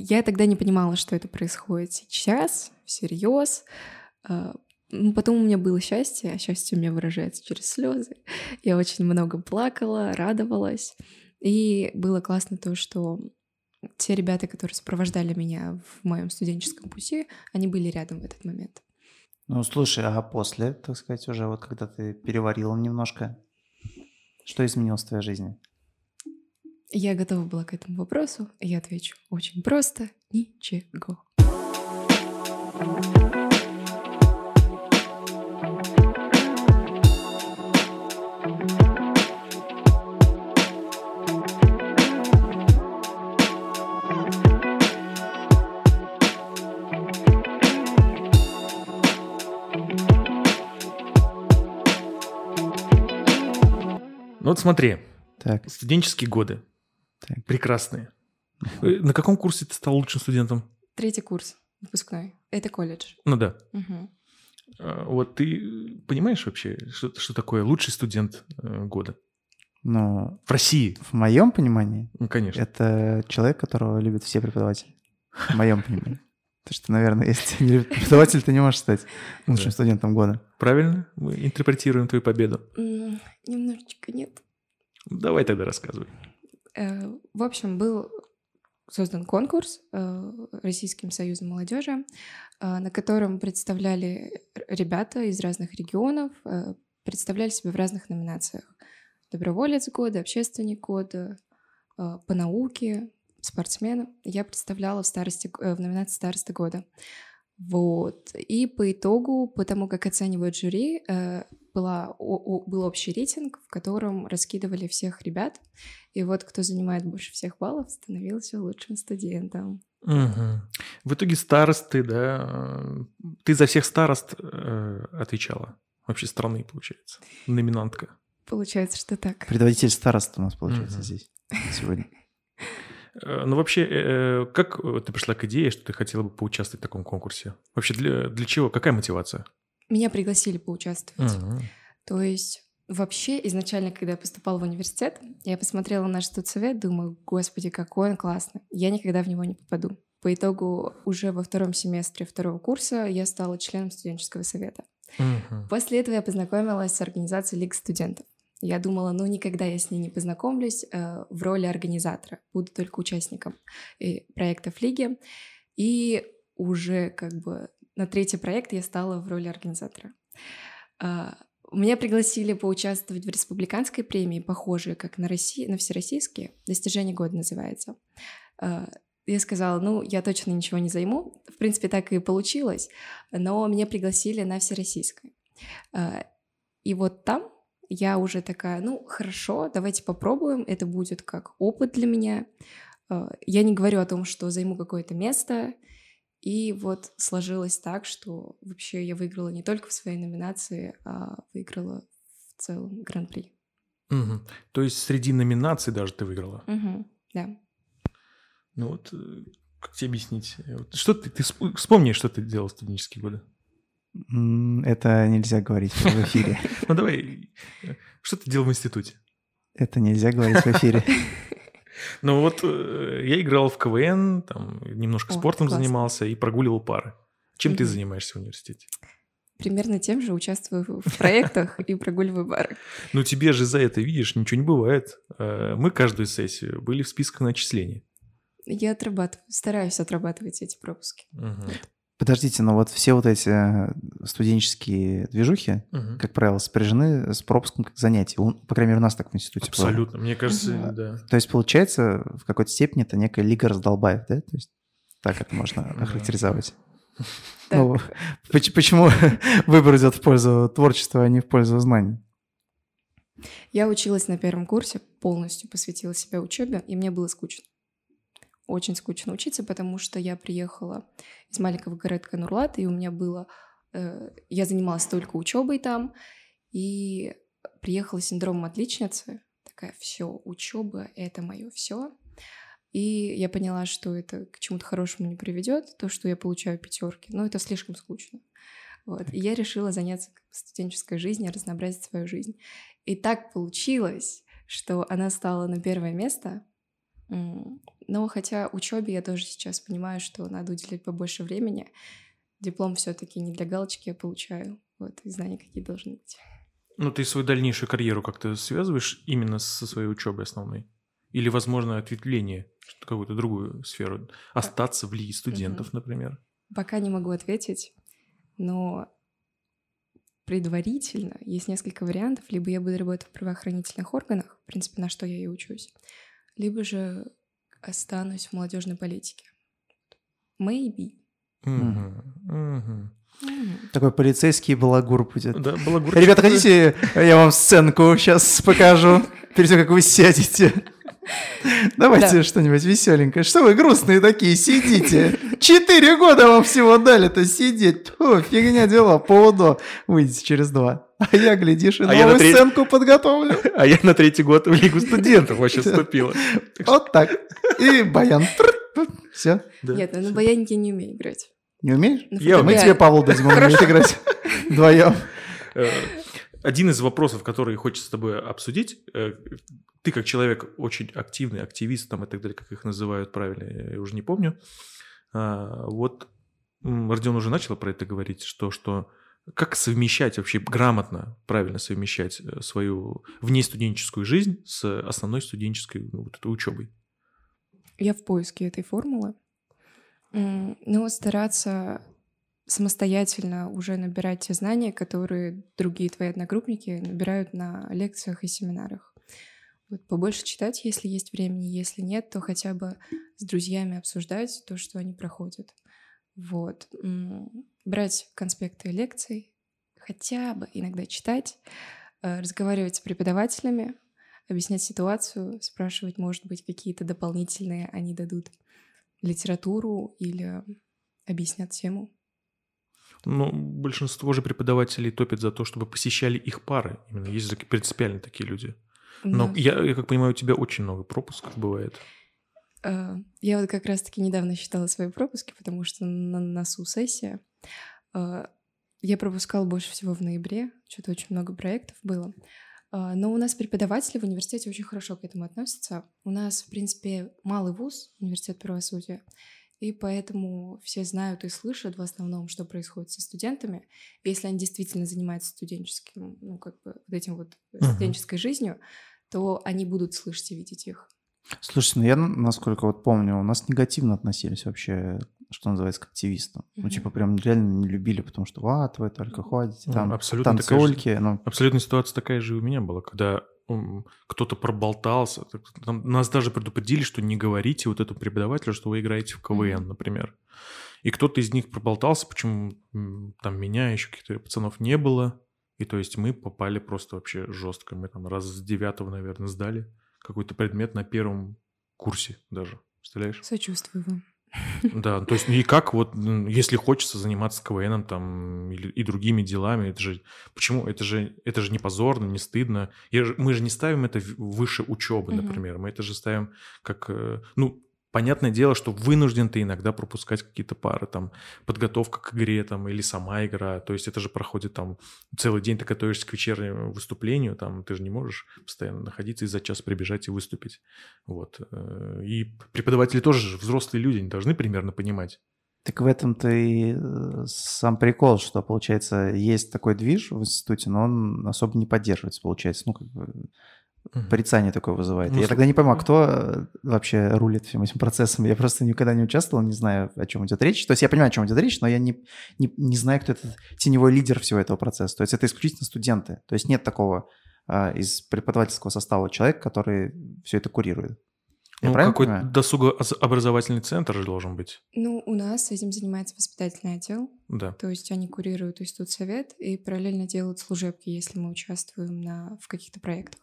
Я тогда не понимала, что это происходит сейчас, всерьез. А, ну, потом у меня было счастье, а счастье у меня выражается через слезы. Я очень много плакала, радовалась. И было классно то, что те ребята, которые сопровождали меня в моем студенческом пути, они были рядом в этот момент. Ну, слушай, а после, так сказать, уже вот когда ты переварила немножко, что изменилось в твоей жизни? Я готова была к этому вопросу, и я отвечу очень просто — ничего. Ну вот смотри, Так, студенческие годы. Так. Прекрасные. Э, На каком курсе ты стал лучшим студентом? Третий курс выпускной. Это колледж. Ну да. А, Вот ты понимаешь вообще, что, что такое лучший студент э, года? ну, В России, в моем понимании, ну, конечно. это человек, которого любят все преподаватели. В моем понимании. Потому что, наверное, если не любит преподаватель, ты не можешь стать лучшим студентом года. Правильно? Мы интерпретируем твою победу. Немножечко нет. Давай тогда рассказывай. Э, В общем, был создан конкурс э, Российским союзом молодежи, э, на котором представляли ребята из разных регионов, представляли себя в разных номинациях. Доброволец года, общественник года, по науке, спортсмен. Я представляла в, старости, в номинации «Староста года». Вот. И по итогу, по тому, как оценивают жюри, э, была, о- был общий рейтинг, в котором раскидывали всех ребят. И вот кто занимает больше всех баллов, становился лучшим студентом. Мгм. В итоге старосты, да, ты за всех старост э, отвечала. Вообще страны, получается. Номинантка. Получается, что так. Предводитель староста у нас получается Мгм. здесь сегодня. Э, Ну, вообще, э, как э, ты пришла к идее, что ты хотела бы поучаствовать в таком конкурсе? Вообще, для, для чего? Какая мотивация? Меня пригласили поучаствовать. Мгм. То есть вообще изначально, когда я поступала в университет, я посмотрела наш студсовет, думаю, господи, какой он классный. Я никогда в него не попаду. По итогу уже во втором семестре второго курса я стала членом студенческого совета. Мгм. После этого я познакомилась с организацией Лиг студентов. Я думала, ну никогда я с ней не познакомлюсь э, в роли организатора, буду только участником э, проектов Лиги. И уже как бы на третий проект я стала в роли организатора. А, Меня пригласили поучаствовать в республиканской премии, похожей как на, России, на всероссийские. «Достижение года» называется. А, Я сказала, ну, я точно ничего не займу. В принципе, так и получилось. Но меня пригласили на всероссийское. А, И вот там я уже такая, ну, хорошо, давайте попробуем. Это будет как опыт для меня. А, Я не говорю о том, что займу какое-то место. И вот сложилось так, что вообще я выиграла не только в своей номинации, а выиграла в целом гран-при. Мгм. То есть среди номинаций даже ты выиграла? Мгм, Да. Ну вот, э, как тебе объяснить? Э, Что ты, ты всп- вспомни, что ты делал в студенческие годы. Это нельзя говорить в эфире. Ну давай, что ты делал в институте? Это нельзя говорить в эфире. Ну вот э, я играл в КВН, там немножко спортом занимался и прогуливал пары. Чем ты занимаешься в университете? Примерно тем же участвую в проектах и прогуливаю бары. Ну тебе же за это, видишь, ничего не бывает. Э, Мы каждую сессию были в списках начислений. Я отрабатываю, стараюсь отрабатывать эти пропуски. Подождите, но вот все вот эти э, студенческие движухи, Мгм. как правило, спряжены с пропуском как занятий. У- По крайней мере, у нас так в институте было. Абсолютно. Мне кажется, да. То есть, получается, в какой-то степени это некая лига раздолбаев, да? То есть так это можно охарактеризовать. Ну, поч- почему выбор идет в пользу творчества, а не в пользу знаний? Я училась на первом курсе, полностью посвятила себя учебе, и мне было скучно. Очень скучно учиться, потому что я приехала из маленького городка Нурлат, и у меня было... э, я занималась только учебой там, и приехала с синдромом отличницы. Такая, все, учеба — это мое все. И я поняла, что это к чему-то хорошему не приведет, то, что я получаю пятерки, но это слишком скучно. Вот. И я решила заняться студенческой жизнью, разнообразить свою жизнь. И так получилось, что она стала на первое место Но хотя учебе я тоже сейчас понимаю, что надо уделять побольше времени. Диплом все-таки не для галочки я получаю. Вот, и знания какие должны быть. Ну, ты свою дальнейшую карьеру как-то связываешь именно со своей учебой основной? Или, возможно, ответвление, какую-то другую сферу? Остаться в лиге студентов, например? Пока не могу ответить, но предварительно есть несколько вариантов. Либо я буду работать в правоохранительных органах, в принципе, на что я и учусь, либо же останусь в молодежной политике. Maybe. Такой полицейский балагур будет. Да, балагур. Ребята, хотите, я вам сценку сейчас покажу, перед тем, как вы сядете? Давайте Да. что-нибудь веселенькое. Что вы грустные такие сидите? Четыре года вам всего дали-то сидеть. Фу, фигня дела, поводу. Выйдете через два. А я, глядишь, и А я на новую треть- сценку подготовлю. А я на третий год в Лигу студентов вообще вступила. Вот так. И баян. Все. Нет, ну на баянике я не умею играть. Не умеешь? Я Мы тебе Павлу умеет играть вдвоем. Э, Один из вопросов, который хочется с тобой обсудить, э, ты как человек очень активный, активист там и так далее, как их называют правильно, я уже не помню. А, Вот Родион уже начал про это говорить, что, что как совмещать вообще грамотно, правильно совмещать э, свою внестуденческую жизнь с основной студенческой ну, вот этой учебой. Я в поиске этой формулы. Но стараться самостоятельно уже набирать те знания, которые другие твои одногруппники набирают на лекциях и семинарах. Вот побольше читать, если есть времени, если нет, то хотя бы с друзьями обсуждать то, что они проходят. Вот. Брать конспекты лекций, хотя бы иногда читать, э, разговаривать с преподавателями, объяснять ситуацию, спрашивать, может быть, какие-то дополнительные они дадут литературу или объяснят тему. Но большинство же преподавателей топят за то, чтобы посещали их пары. Именно есть принципиально такие люди. Но Да. я, я как понимаю, у тебя очень много пропусков бывает. Э, Я вот как раз-таки недавно считала свои пропуски, потому что на носу сессия. Э, Я пропускала больше всего в ноябре, что-то очень много проектов было. Э, Но у нас преподаватели в университете очень хорошо к этому относятся. У нас, в принципе, малый вуз, университет правосудия, и поэтому все знают и слышат в основном, что происходит со студентами. Если они действительно занимаются студенческим, ну, как бы вот этим вот Мгм. студенческой жизнью, то они будут слышать и видеть их. Слушайте, ну я, насколько вот помню, у нас негативно относились вообще, что называется, к активистам. Ну, Мгм. типа, прям реально не любили, потому что, вот, вы только ходите, Ну, там, абсолютно такая же- танцульки, ну, Абсолютно ситуация такая же и у меня была, когда кто-то проболтался. там нас даже предупредили, что не говорите вот этому преподавателю, что вы играете в КВН, например. И кто-то из них проболтался, почему там меня, еще каких-то пацанов не было. И то есть мы попали просто вообще жестко. Мы там раз с девятого, наверное, сдали какой-то предмет на первом курсе даже. Представляешь? Сочувствую вам. Да, то есть ну и как вот, если хочется заниматься КВНом там или, и другими делами, это же, почему, это же, это же не позорно, не стыдно. Я мы же не ставим это выше учебы, например, мы это же ставим как, э, ну, понятное дело, что вынужден ты иногда пропускать какие-то пары, там, подготовка к игре, там, или сама игра, то есть это же проходит там целый день, ты готовишься к вечернему выступлению, там, ты же не можешь постоянно находиться и за час прибежать и выступить, вот. э, И преподаватели тоже же взрослые люди, они должны примерно понимать. Так в этом-то и э, сам прикол, что, получается, есть такой движ в институте, но он особо не поддерживается, получается. Ну, как бы порицание такое вызывает. Ну, я тогда не понимаю, кто э, вообще рулит всем этим процессом. Я просто никогда не участвовал, не знаю, о чем идет речь. То есть я понимаю, о чем идет речь, но я не, не, не знаю, кто этот теневой лидер всего этого процесса. То есть это исключительно студенты. То есть нет такого а, из преподавательского состава человека, который все это курирует. Я Ну, понимаю? досугообразовательный центр же должен быть. Ну, у нас этим занимается воспитательный отдел, Да. то есть они курируют институт совет и параллельно делают служебки, если мы участвуем на, в каких-то проектах.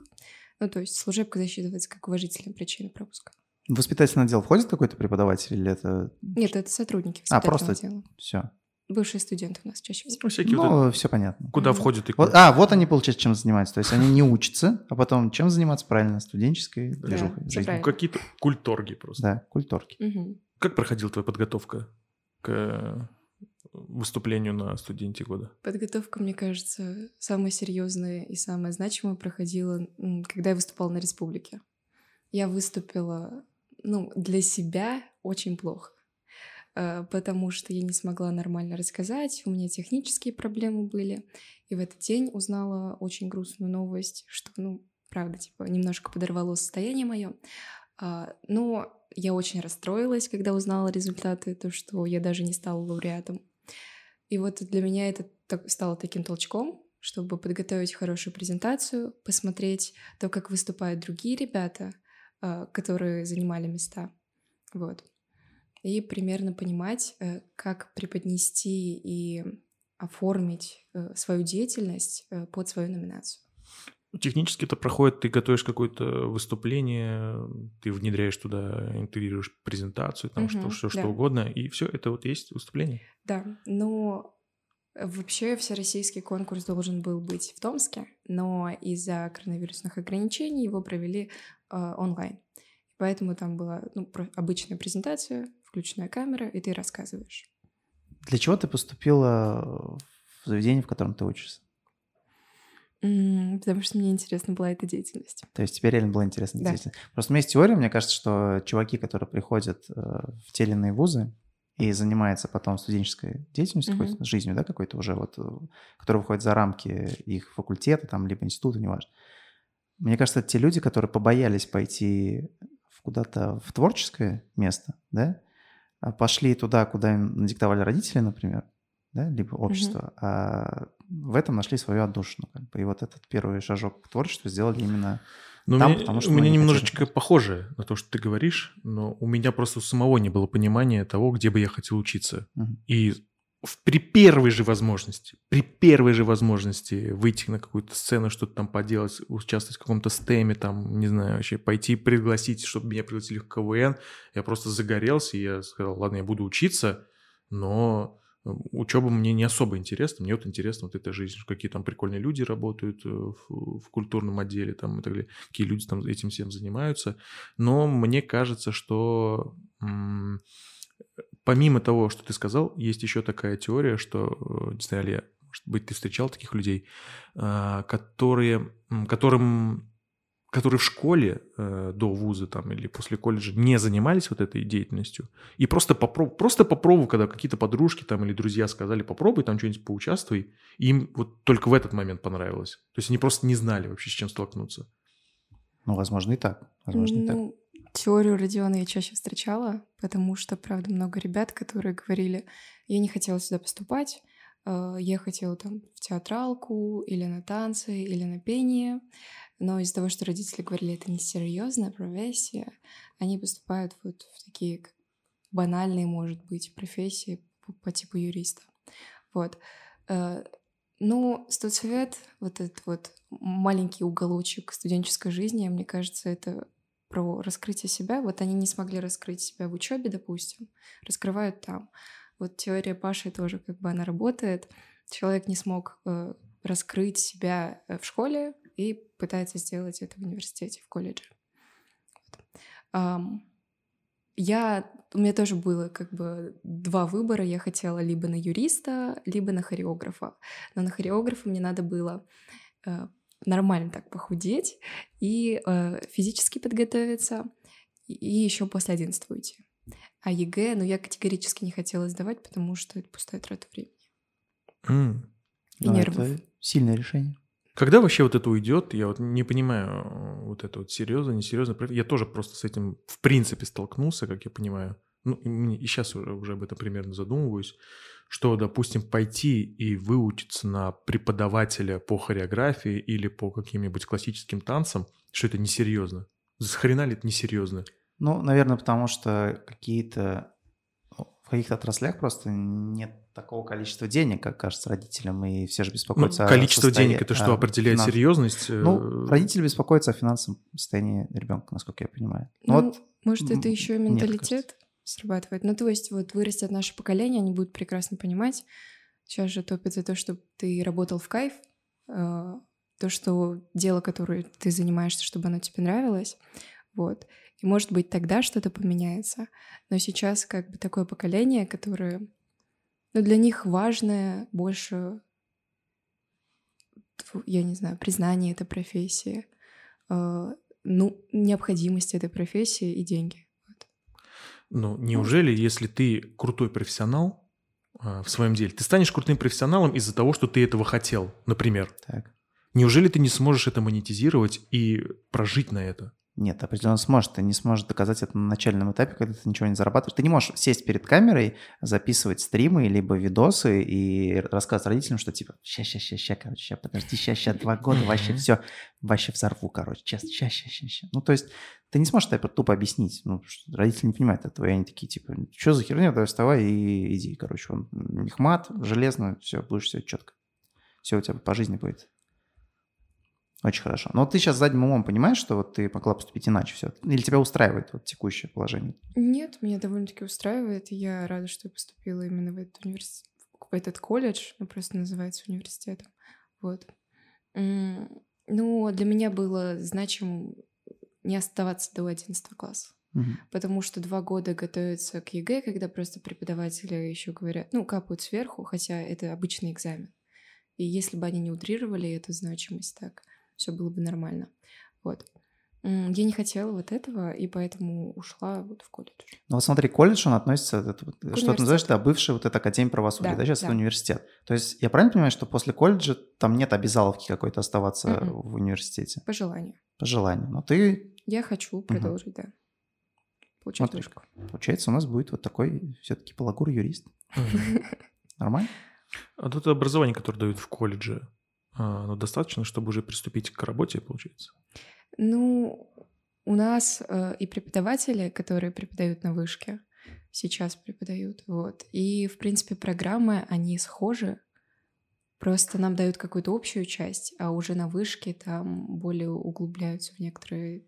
Ну, то есть служебка засчитывается как уважительная причина пропуска. В воспитательный отдел входит какой-то преподаватель или это Нет, это сотрудники А, воспитательного просто- отдела. все? Бывшие студенты у нас чаще всего. Ну, всякие вот Ну, все понятно. это- куда Мгм. входит и Вот, куда- а, вот они, получается, чем занимаются. То есть они не учатся, а потом чем заниматься правильно? Студенческой движухой. правильно. какие-то культорги просто. Да, культурки. Мгм. Как проходила твоя подготовка к выступлению на студенте года? Подготовка, мне кажется, самая серьезная и самая значимая проходила, когда я выступала на республике. Я выступила ну, для себя очень плохо, э, потому что я не смогла нормально рассказать, у меня технические проблемы были, и в этот день узнала очень грустную новость, что, ну, правда, типа, немножко подорвало состояние мое. А, но я очень расстроилась, когда узнала результаты, то, что я даже не стала лауреатом. И вот для меня это стало таким толчком, чтобы подготовить хорошую презентацию, посмотреть то, как выступают другие ребята, а, которые занимали места. Вот. И примерно понимать, э, как преподнести и оформить э, свою деятельность э, под свою номинацию. Технически это проходит, ты готовишь какое-то выступление, ты внедряешь туда, интегрируешь презентацию, там угу, что, все да. что угодно, и все это вот есть выступление. Да, но вообще всероссийский конкурс должен был быть в Томске, но из-за коронавирусных ограничений его провели э, онлайн. Поэтому там была ну, обычная презентация, включенная камера, и ты рассказываешь. Для чего ты поступила в заведение, в котором ты учишься? Потому что мне интересна была эта деятельность. То есть тебе реально была интересна да. деятельность. Просто у меня есть теория, мне кажется, что чуваки, которые приходят э, в те или иные вузы и занимаются потом студенческой деятельностью, mm-hmm. жизнью, да, какой-то уже вот, э, который выходит за рамки их факультета, там, либо института, неважно. Мне кажется, это те люди, которые побоялись пойти куда-то в творческое место, да, а пошли туда, куда им надиктовали родители, например, да, либо общество, mm-hmm. а в этом нашли свою отдушину. Как бы. И вот этот первый шажок к творчеству сделали именно но там, меня, потому что... У меня немножечко хотели... похоже на то, что ты говоришь, но у меня просто у самого не было понимания того, где бы я хотел учиться. Угу. И в, при первой же возможности, при первой же возможности выйти на какую-то сцену, что-то там поделать, участвовать в каком-то стеме, там, не знаю, вообще пойти пригласить, чтобы меня пригласили в КВН, я просто загорелся, и я сказал, ладно, я буду учиться, но Учеба мне не особо интересна, мне вот интересна вот эта жизнь, какие там прикольные люди работают э, в, в культурном отделе там и так далее, какие люди там этим всем занимаются. Но мне кажется, что помимо того, что ты сказал, есть еще такая теория, что, э, не знаю, может быть, ты встречал таких людей, а, которые, которым которые в школе э, до вуза там или после колледжа не занимались вот этой деятельностью, и просто попробуй, просто попробуй, когда какие-то подружки там или друзья сказали, попробуй там что-нибудь поучаствуй, им вот только в этот момент понравилось. То есть они просто не знали вообще, с чем столкнуться. Ну, возможно, и так. Возможно, и так. Ну, теорию Родиона я чаще встречала, потому что, правда, много ребят, которые говорили, я не хотела сюда поступать, я хотела там в театралку или на танцы, или на пение, но из-за того, что родители говорили, это несерьезная профессия, они поступают вот в такие банальные, может быть, профессии по, по типу юриста. Вот. Э, ну, студсовет, вот этот вот маленький уголочек студенческой жизни, мне кажется, это про раскрытие себя. Вот они не смогли раскрыть себя в учебе, допустим, раскрывают там. Вот теория Паши тоже как бы она работает. Человек не смог э, раскрыть себя э, в школе, и пытается сделать это в университете, в колледже. Вот. Я, у меня тоже было как бы два выбора. Я хотела либо на юриста, либо на хореографа. Но на хореографа мне надо было э, нормально так похудеть и э, физически подготовиться, и еще после 11 уйти. А ЕГЭ, ну, я категорически не хотела сдавать, потому что это пустая трата времени. Mm. И Но нервов. Это сильное решение. Когда вообще вот это уйдет, я вот не понимаю, вот это вот серьезно, несерьезно. Я тоже просто с этим в принципе столкнулся, как я понимаю. Ну, и, и сейчас уже, уже об этом примерно задумываюсь, что, допустим, пойти и выучиться на преподавателя по хореографии или по каким-нибудь классическим танцам, что это несерьезно. Захрена ли это несерьезно? Ну, наверное, потому что какие-то в каких-то отраслях просто нет такого количества денег, как кажется родителям, и все же беспокоятся ну, количество состоя... денег это что, определяет финанс... серьезность? Ну, родители беспокоятся о финансовом состоянии ребенка, насколько я понимаю. Ну, вот, может, это еще и менталитет нет, срабатывает. Ну, то есть вот вырастет наше поколение, они будут прекрасно понимать. Сейчас же топит за то, чтобы ты работал в кайф, э, то, что дело, которое ты занимаешься, чтобы оно тебе нравилось. Вот. И, может быть, тогда что-то поменяется. Но сейчас как бы такое поколение, которое... Ну, для них важное больше, я не знаю, признание этой профессии, э, ну, необходимость этой профессии и деньги. Вот. Ну, неужели, если ты крутой профессионал а, в своем деле, ты станешь крутым профессионалом из-за того, что ты этого хотел, например? Так. Неужели ты не сможешь это монетизировать и прожить на это? Нет, определенно сможет. Ты не сможешь доказать это на начальном этапе, когда ты ничего не зарабатываешь. Ты не можешь сесть перед камерой, записывать стримы, либо видосы и рассказывать родителям, что типа, ща, ща, ща, ща, короче, ща, подожди, ща, ща, два года, вообще все, вообще взорву, короче, сейчас, ща, ща, ща, ща. Ну, то есть ты не сможешь это тупо объяснить. Ну, родители не понимают этого, и они такие, типа, что за херня, давай вставай и иди, короче, он мехмат, железно, все, будешь все четко. Все у тебя по жизни будет. Очень хорошо. Но ты сейчас задним умом понимаешь, что вот ты могла поступить иначе все? Или тебя устраивает вот текущее положение? Нет, меня довольно-таки устраивает. Я рада, что я поступила именно в этот университет, в этот колледж, ну просто называется университетом. Вот. Ну, для меня было значимым не оставаться до 11 класса. Угу. Потому что два года готовятся к ЕГЭ, когда просто преподаватели еще говорят, ну, капают сверху, хотя это обычный экзамен. И если бы они не утрировали эту значимость так, все было бы нормально. Вот. Я не хотела вот этого, и поэтому ушла вот в колледж. Ну вот смотри, колледж, он относится, это, что ты называешь, да, бывший вот эта Академия правосудия, да, да сейчас да. это университет. То есть я правильно понимаю, что после колледжа там нет обязаловки какой-то оставаться Mm-mm. М-м. в университете? По желанию. По желанию. Но ты... Я хочу продолжить, угу. да. Получать вышку. Получается, у нас будет вот такой все-таки балагур-юрист. Нормально? А тут образование, которое дают в колледже, ну, достаточно, чтобы уже приступить к работе, получается? Ну, у нас э, и преподаватели, которые преподают на вышке, сейчас преподают, вот. И, в принципе, программы, они схожи, просто нам дают какую-то общую часть, а уже на вышке там более углубляются в некоторые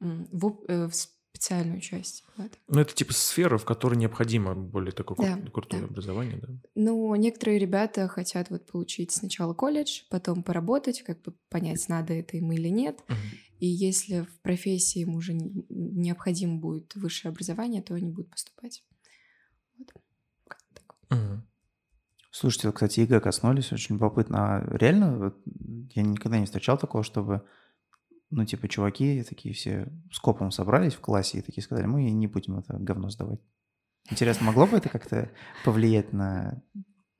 в, э, в специальную часть. Вот. Ну, это типа сфера, в которой необходимо более такое да, крутое да. образование, да? Ну, некоторые ребята хотят вот получить сначала колледж, потом поработать, как бы понять, надо это ему или нет. Угу. И если в профессии им уже необходимо будет высшее образование, то они будут поступать. Вот. Так. Угу. Слушайте, вот, кстати, ЕГЭ коснулись, очень любопытно. А реально, вот, я никогда не встречал такого, чтобы ну, типа, чуваки такие все скопом собрались в классе и такие сказали, мы не будем это говно сдавать. Интересно, могло бы это как-то повлиять на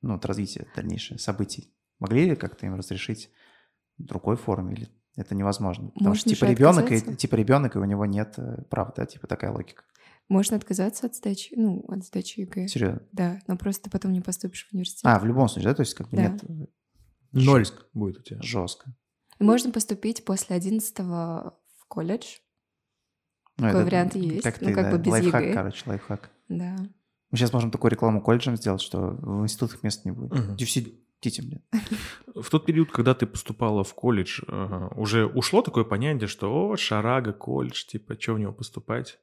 ну, вот развитие дальнейшее событий? Могли ли как-то им разрешить в другой форме или это невозможно? Потому Можно что типа ребенок, и, типа ребенок, и у него нет э, прав, да, типа такая логика. Можно отказаться от сдачи, ну, от сдачи ЕГЭ. Серьезно? Да, но просто ты потом не поступишь в университет. А, в любом случае, да? То есть как бы да. нет... Э, Ноль будет у тебя. Жестко. Можно поступить после 11 в колледж. Ну, такой это, вариант есть. Как ну, ты, как да, бы без лайфхак, ЕГЭ. короче, лайфхак. Да. Мы сейчас можем такую рекламу колледжам сделать, что в институтах мест не будет. Угу. Все дети, блин. В тот период, когда ты поступала в колледж, уже ушло такое понятие, что о, шарага, колледж, типа, что в него поступать?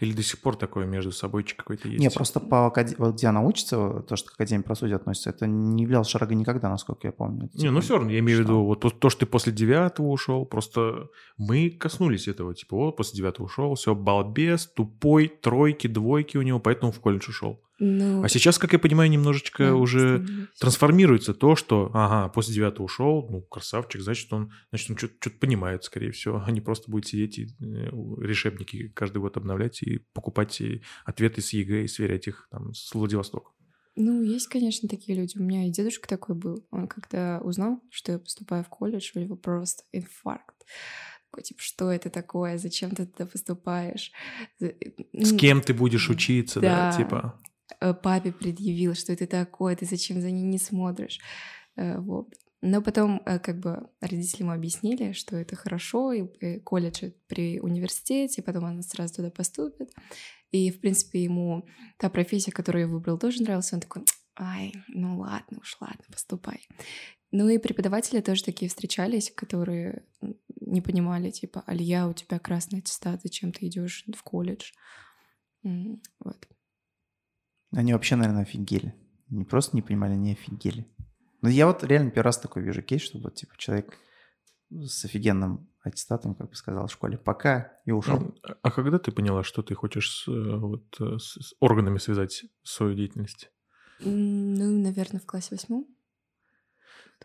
Или до сих пор такое между собой какой-то есть? Не, просто по вот где она учится, то, что к Академии правосудия относится, это не являлось шарагой никогда, насколько я помню. Это, не, типа, ну все равно, я имею в виду, вот то, то, что ты после девятого ушел, просто мы коснулись этого, типа, вот после девятого ушел, все, балбес, тупой, тройки, двойки у него, поэтому в колледж ушел. Ну, а сейчас, как я понимаю, немножечко да, уже трансформируется то, что, ага, после девятого ушел, ну, красавчик, значит, он, значит, он что-то, понимает, скорее всего, а не просто будет сидеть и э, решебники каждый год обновлять и покупать и ответы с ЕГЭ и сверять их там с Владивостока. Ну, есть, конечно, такие люди. У меня и дедушка такой был. Он когда узнал, что я поступаю в колледж, у него просто инфаркт. Такой, типа, что это такое? Зачем ты туда поступаешь? С ну, кем ты будешь учиться, да, да типа? Э, папе предъявил, что это такое, ты зачем за ним не смотришь. Э, вот. Но потом э, как бы родители ему объяснили, что это хорошо, и колледж при университете, потом она сразу туда поступит. И, в принципе, ему та профессия, которую я выбрал, тоже нравилась. Он такой, ай, ну ладно уж, ладно, поступай. Ну и преподаватели тоже такие встречались, которые не понимали, типа, Алия, у тебя красный аттестат, зачем ты идешь в колледж? Вот. Они вообще, наверное, офигели. Не просто не понимали, они офигели. Но я вот реально первый раз такой вижу кейс, что вот типа человек с офигенным аттестатом, как бы сказал в школе, пока и ушел. А, а когда ты поняла, что ты хочешь с, э, вот, э, с, с органами связать свою деятельность? Ну, наверное, в классе восьмом.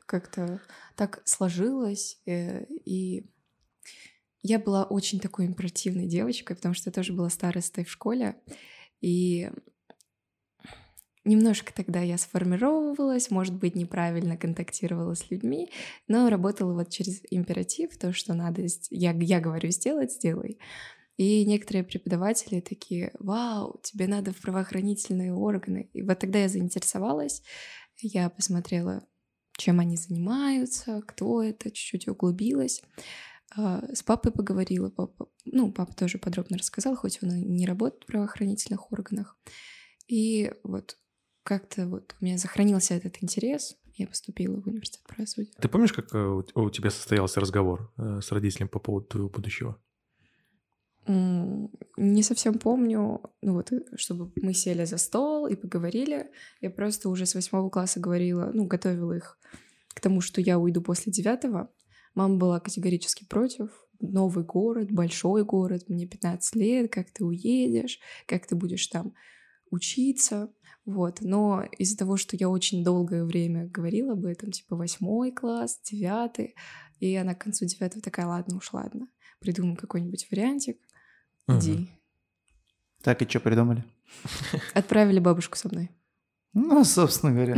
Как-то так сложилось, э, и я была очень такой императивной девочкой, потому что я тоже была старостой в школе. И немножко тогда я сформировалась, может быть, неправильно контактировала с людьми, но работала вот через императив, то, что надо, я, я говорю сделать, сделай. И некоторые преподаватели такие, вау, тебе надо в правоохранительные органы. И вот тогда я заинтересовалась, я посмотрела, чем они занимаются, кто это, чуть-чуть углубилась. А, с папой поговорила, папа, ну, папа тоже подробно рассказал, хоть он и не работает в правоохранительных органах. И вот как-то вот у меня сохранился этот интерес, я поступила в университет правосудия. Ты помнишь, как э, у тебя состоялся разговор э, с родителями по поводу твоего будущего? Не совсем помню, ну вот, чтобы мы сели за стол и поговорили. Я просто уже с восьмого класса говорила, ну, готовила их к тому, что я уйду после девятого. Мама была категорически против. Новый город, большой город, мне 15 лет, как ты уедешь, как ты будешь там учиться. Вот. Но из-за того, что я очень долгое время говорила об этом, типа восьмой класс, девятый, и она к концу девятого такая, ладно уж, ладно, придумай какой-нибудь вариантик, иди. Угу. Так, и что придумали? Отправили бабушку со мной. Ну, собственно говоря.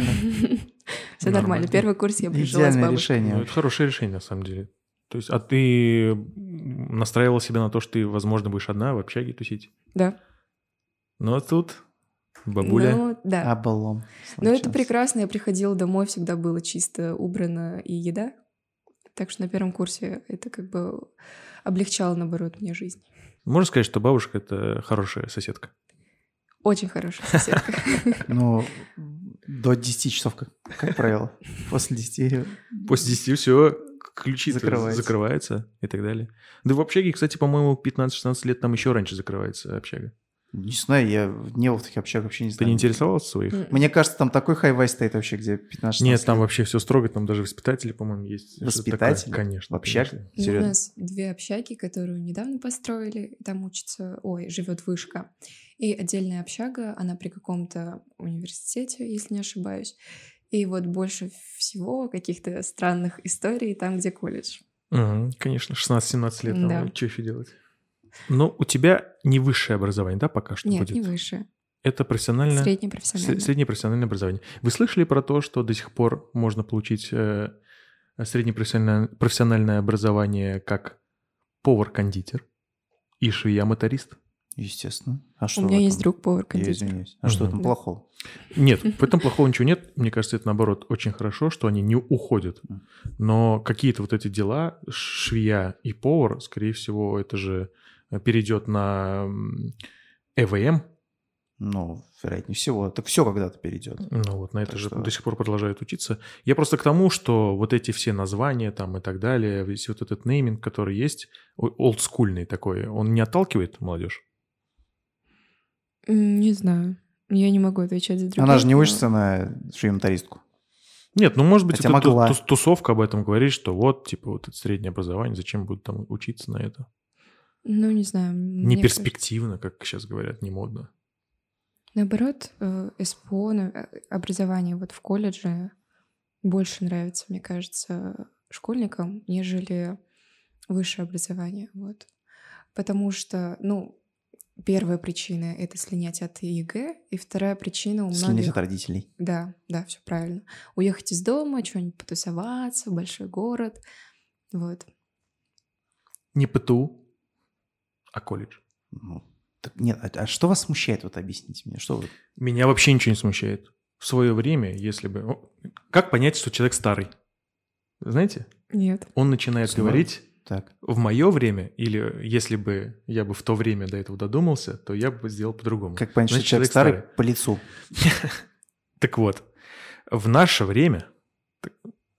Все нормально. Первый курс я пришла с бабушкой. решение. Ну, это хорошее решение, на самом деле. То есть, а ты настраивала себя на то, что ты, возможно, будешь одна в общаге тусить? Да. Ну, а тут бабуля. Ну, да. Облом. Но это прекрасно. Я приходила домой, всегда было чисто, убрано и еда. Так что на первом курсе это как бы облегчало, наоборот, мне жизнь. Можно сказать, что бабушка — это хорошая соседка? Очень хорошая соседка. Ну, до 10 часов, как, как правило. После 10... После 10 все, ключи закрывается. закрывается и так далее. Да в общаге, кстати, по-моему, 15-16 лет там еще раньше закрывается общага. Не знаю, я не был в таких общагах вообще не знаю. Ты не интересовался своих? Мне кажется, там такой хайвай стоит вообще, где 15 Нет, там вообще все строго, там даже воспитатели, по-моему, есть. Воспитатели? Конечно. В общаге? Ну, у нас две общаги, которые недавно построили, там учится, ой, живет вышка. И отдельная общага, она при каком-то университете, если не ошибаюсь. И вот больше всего каких-то странных историй там, где колледж. Угу, конечно, 16-17 лет, да. что еще делать? Но у тебя не высшее образование, да, пока что Нет, будет? не высшее. Это профессиональное... Среднее профессиональное. Среднее профессиональное образование. Вы слышали про то, что до сих пор можно получить э, среднее профессиональное, профессиональное образование как повар-кондитер и швея-моторист? Естественно. А что У меня есть друг повар-кондитер. Я извиняюсь. А угу. что там плохого? Нет, в этом плохого ничего нет. Мне кажется, это наоборот очень хорошо, что они не уходят. Но какие-то вот эти дела, швея и повар, скорее всего, это же перейдет на ЭВМ. Ну, вероятнее всего. Так все когда-то перейдет. Ну вот на это так же что... до сих пор продолжают учиться. Я просто к тому, что вот эти все названия там и так далее, весь вот этот нейминг, который есть, олдскульный такой, он не отталкивает молодежь? Не знаю. Я не могу отвечать за других. Она же не учится на швеймотаристку. Нет, ну может быть, Хотя это могла. тусовка об этом говорит, что вот, типа, вот это среднее образование, зачем будут там учиться на это? Ну, не знаю. Не перспективно, кажется. как сейчас говорят, не модно. Наоборот, э, СПО, э, образование вот в колледже больше нравится, мне кажется, школьникам, нежели высшее образование. Вот. Потому что, ну, первая причина — это слинять от ЕГЭ, и вторая причина у многих... Слинять от родителей. Да, да, все правильно. Уехать из дома, что-нибудь потусоваться, большой город, вот. Не ПТУ, а колледж. Ну, так нет, а, а что вас смущает? Вот объясните мне, что вы... Меня вообще ничего не смущает. В свое время, если бы... Как понять, что человек старый? Знаете? Нет. Он начинает Снова? говорить... Так. В мое время, или если бы я бы в то время до этого додумался, то я бы сделал по-другому. Как понять, Значит, что человек, человек старый, старый по лицу? Так вот, в наше время,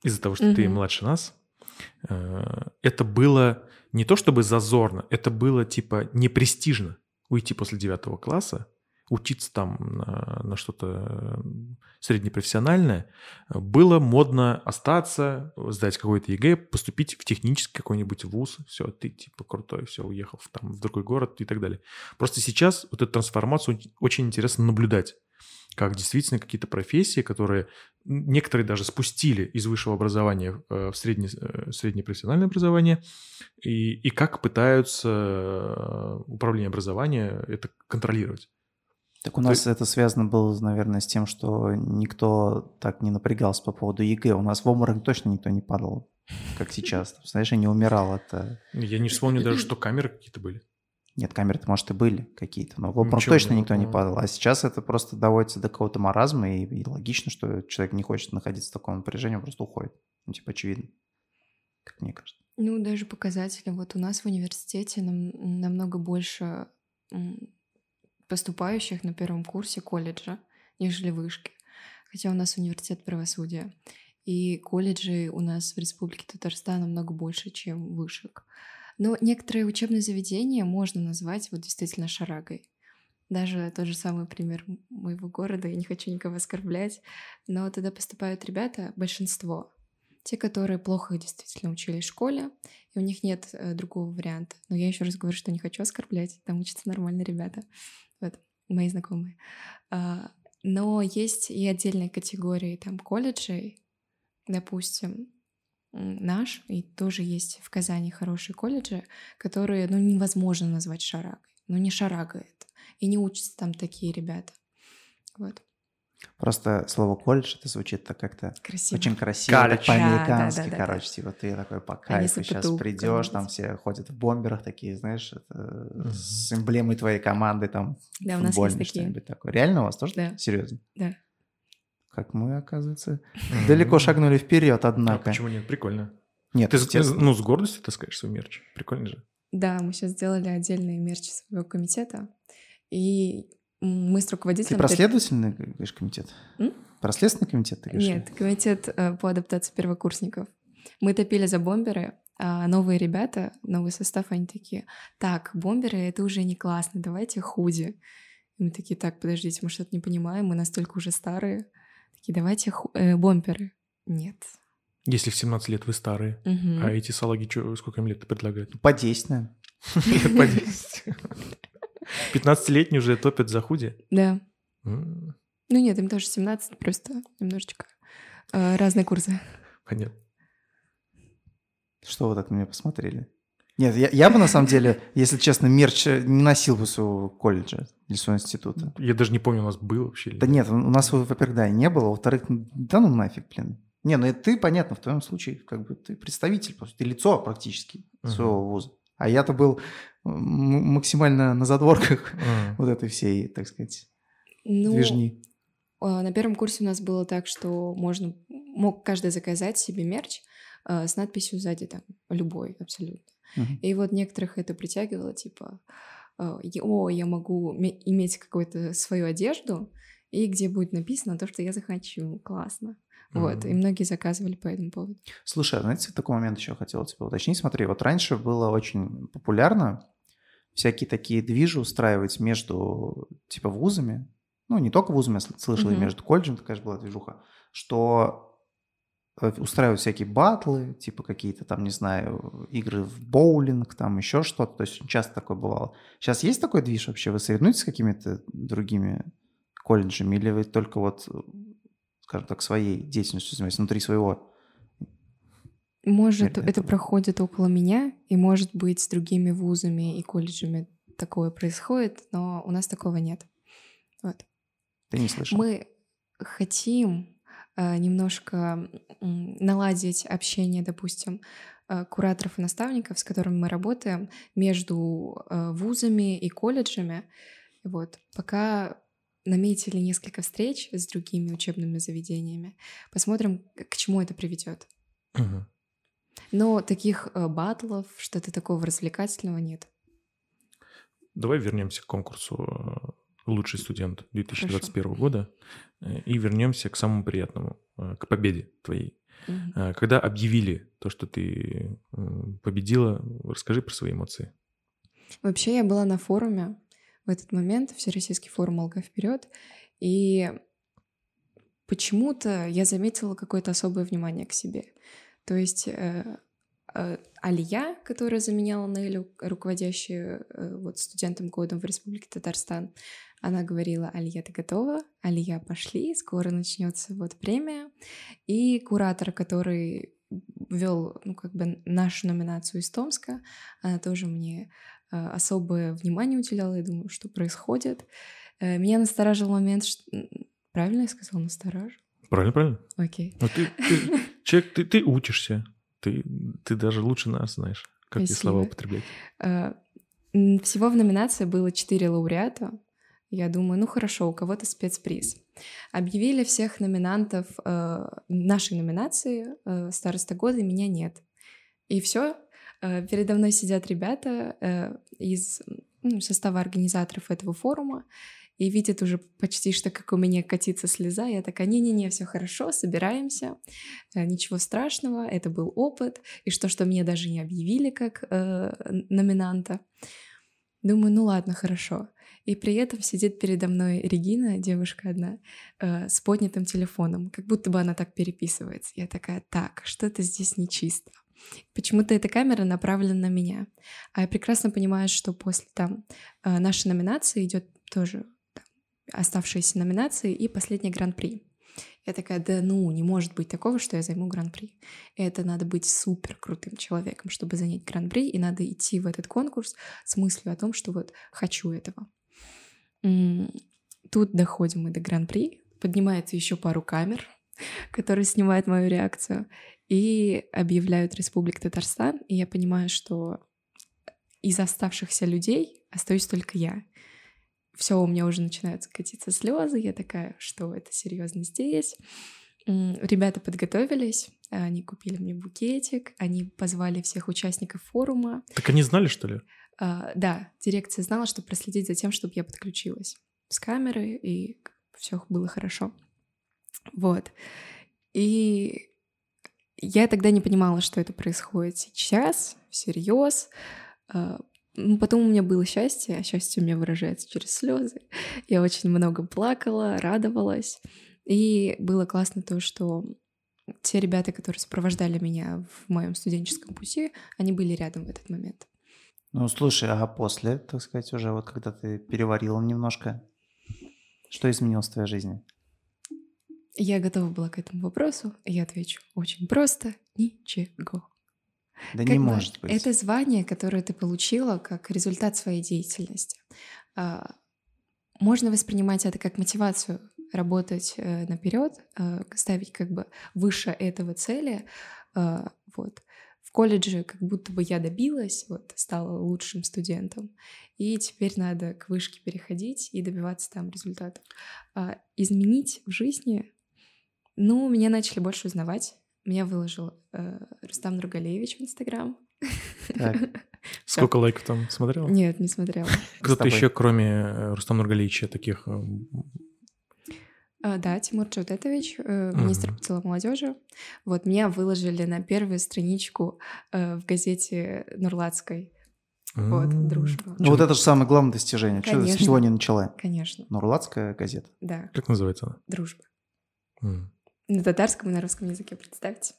из-за того, что ты младше нас, э, это было не то чтобы зазорно, это было типа непрестижно уйти после девятого класса, учиться там на, на что-то среднепрофессиональное, было модно остаться, сдать какой-то ЕГЭ, поступить в технический какой-нибудь вуз, все, ты типа крутой, все, уехал в, там, в другой город и так далее. Просто сейчас вот эту трансформацию очень интересно наблюдать. Как действительно какие-то профессии, которые некоторые даже спустили из высшего образования э, в среднее, э, среднее профессиональное образование, и, и как пытаются э, управление образования это контролировать. Так у нас Ты... это связано было, наверное, с тем, что никто так не напрягался по поводу ЕГЭ. У нас в обморок точно никто не падал, как сейчас. Знаешь, я не умирал от... Я не вспомню даже, что камеры какие-то были. Нет, камеры-то, может, и были какие-то, но в обморок точно не никто не падал. А сейчас это просто доводится до какого-то маразма, и, и логично, что человек не хочет находиться в таком напряжении, он просто уходит. Ну, типа, очевидно, как мне кажется. Ну, даже показатели. Вот у нас в университете нам, намного больше поступающих на первом курсе колледжа, нежели вышки. Хотя у нас университет правосудия. И колледжи у нас в Республике Татарстан намного больше, чем вышек. Но некоторые учебные заведения можно назвать вот действительно шарагой. Даже тот же самый пример моего города, я не хочу никого оскорблять, но туда поступают ребята, большинство, те, которые плохо действительно учились в школе, и у них нет э, другого варианта. Но я еще раз говорю, что не хочу оскорблять, там учатся нормальные ребята, вот, мои знакомые. А, но есть и отдельные категории там колледжей, допустим, наш, и тоже есть в Казани хорошие колледжи, которые, ну, невозможно назвать шарагой. Ну, не шарага это. И не учатся там такие ребята. Вот. Просто слово колледж это звучит так как-то красиво. очень красиво, колледж. так по-американски, да, да, да, короче, да. типа ты такой по кайфу сейчас придешь, там все ходят в бомберах такие, знаешь, это, mm-hmm. с эмблемой твоей команды там. Да, у нас есть такие. такое. Реально у вас тоже? Да. Серьезно? Да. Как мы, оказывается, далеко шагнули вперед, А однако. почему нет? Прикольно. Нет, Ты, ну, с гордостью таскаешь свой мерч. Прикольно же. Да, мы сейчас сделали отдельный мерч своего комитета, и мы с руководителем... Ты про следовательный, говоришь, комитет? М? Про следственный комитет ты говоришь? Нет, комитет э, по адаптации первокурсников. Мы топили за бомберы, а новые ребята, новый состав, они такие, так, бомберы — это уже не классно, давайте худи. И мы такие, так, подождите, мы что-то не понимаем, мы настолько уже старые. Такие, давайте ху- э, бомберы. Нет. Если в 17 лет вы старые, Мгм. а эти салаги, чё, сколько им лет предлагают? По 10, наверное. Нет, по 10. 15-летние уже топят за худи. Да. Ну нет, им тоже 17, просто немножечко э, разные курсы. Понятно. Что вы так на меня посмотрели? Нет, я, я бы на самом деле, если честно, мерч не носил бы своего колледжа или своего института. Я даже не помню, у нас был вообще. Да нет, у нас, во-первых, да, и не было, во-вторых, да ну нафиг, блин. Не, ну это ты, понятно, в твоем случае, как бы ты представитель, просто, ты лицо практически Мгм. своего вуза. А я-то был м- максимально на задворках М. вот этой всей, так сказать, Ну, движни. А, На первом курсе у нас было так, что можно мог каждый заказать себе мерч а, с надписью сзади там любой абсолютно. Мгм. И вот некоторых это притягивало, типа, е- о, я могу ме- иметь какую-то свою одежду, и где будет написано то, что я захочу, классно. Вот, и многие заказывали по этому поводу. Слушай, а знаете, такой момент еще хотел тебя уточнить. Смотри, вот раньше было очень популярно всякие такие движи устраивать между, типа, вузами. Ну, не только вузами, я сл- слышал, и Мгм. между колледжем такая же была движуха, что э, устраивают всякие батлы, типа какие-то там, не знаю, игры в боулинг, там еще что-то. То есть часто такое бывало. Сейчас есть такой движ вообще? Вы соревнуетесь с какими-то другими колледжами? Или вы только вот, э, скажем так, своей деятельностью занимаетесь, внутри своего Может, Наверное, это проходит около меня, и, может быть, с другими вузами и колледжами такое происходит, но у нас такого нет. Вот. Ты не слышал? Мы хотим э, немножко м, наладить общение, допустим, э, кураторов и наставников, с которыми мы работаем, между э, вузами и колледжами. Вот. Пока наметили несколько встреч с другими учебными заведениями. Посмотрим, к чему это приведет. Но таких батлов, что-то такого развлекательного нет. Давай вернемся к конкурсу «Лучший студент 2021 года» э, и вернемся к самому приятному, э, к победе твоей. Э, Когда объявили то, что ты победила, расскажи про свои эмоции. Вообще я была на форуме в этот момент, Всероссийский форум «Алга вперед», и почему-то я заметила какое-то особое внимание к себе. То есть э, Алия, которая заменяла Нелю, руководящая э, вот студентом годом в Республике Татарстан, она говорила, Алия, ты готова? Алия, пошли, скоро начнется вот премия. И куратор, который вел, ну, как бы нашу номинацию из Томска, она тоже мне э, особое внимание уделяла, я думаю, что происходит. Э, меня настораживал момент, что... Правильно я сказала, настораживал? Правильно, правильно. Окей. Ну, ты, ты, человек, ты, ты учишься, ты, ты даже лучше нас знаешь, как эти слова употреблять. Э, всего в номинации было четыре лауреата. Я думаю, ну хорошо, у кого-то спецприз. Объявили всех номинантов э, нашей номинации э, «Староста года», меня нет. И все. Э, передо мной сидят ребята э, из ну, состава организаторов этого форума и видят уже почти что, как у меня катится слеза. Я такая, не-не-не, все хорошо, собираемся, э, ничего страшного, это был опыт, и что, что меня даже не объявили как э, номинанта. Думаю, ну ладно, хорошо. И при этом сидит передо мной Регина, девушка одна, э, с поднятым телефоном, как будто бы она так переписывается. Я такая, так, что-то здесь нечисто. Почему-то эта камера направлена на меня. А я прекрасно понимаю, что после там э, нашей номинации идет тоже оставшиеся номинации и последний гран-при. Я такая, да ну, не может быть такого, что я займу гран-при. Это надо быть супер крутым человеком, чтобы занять гран-при, и надо идти в этот конкурс с мыслью о том, что вот хочу этого. Тут доходим мы до гран-при, поднимается еще пару камер, которые снимают мою реакцию, и объявляют Республику Татарстан, и я понимаю, что из оставшихся людей остаюсь только я. Все, у меня уже начинаются катиться слезы, я такая, что это серьезно здесь. Ребята подготовились, они купили мне букетик, они позвали всех участников форума. Так они знали, что ли? Uh, да, дирекция знала, чтобы проследить за тем, чтобы я подключилась с камеры, и все было хорошо. Вот. И я тогда не понимала, что это происходит сейчас, всерьез. Uh, потом у меня было счастье, а счастье у меня выражается через слезы. Я очень много плакала, радовалась. И было классно то, что те ребята, которые сопровождали меня в моем студенческом пути, они были рядом в этот момент. Ну, слушай, а после, так сказать, уже вот когда ты переварила немножко, что изменилось в твоей жизни? Я готова была к этому вопросу, и я отвечу очень просто — ничего. Да как не бы, может быть. Это звание, которое ты получила как результат своей деятельности. А, можно воспринимать это как мотивацию работать э, наперед, э, ставить как бы выше этого цели, э, вот колледже как будто бы я добилась, вот, стала лучшим студентом, и теперь надо к вышке переходить и добиваться там результатов. А изменить в жизни, ну, меня начали больше узнавать. Меня выложил э, Рустам Нургалеевич в Инстаграм. Сколько лайков там смотрел? Нет, не смотрела. Кто-то еще, кроме э, Рустама Нургалеевича, таких э, а, да, Тимур Джавдетович, э, министр по делам молодежи. Вот меня выложили на первую страничку э, в газете Нурлатской. Вот, дружба. Ну, вот это же самое главное достижение. Что ты с него не начала? Конечно. Нурлатская газета. Да. Как называется она? Дружба. На татарском и на русском языке, представьте.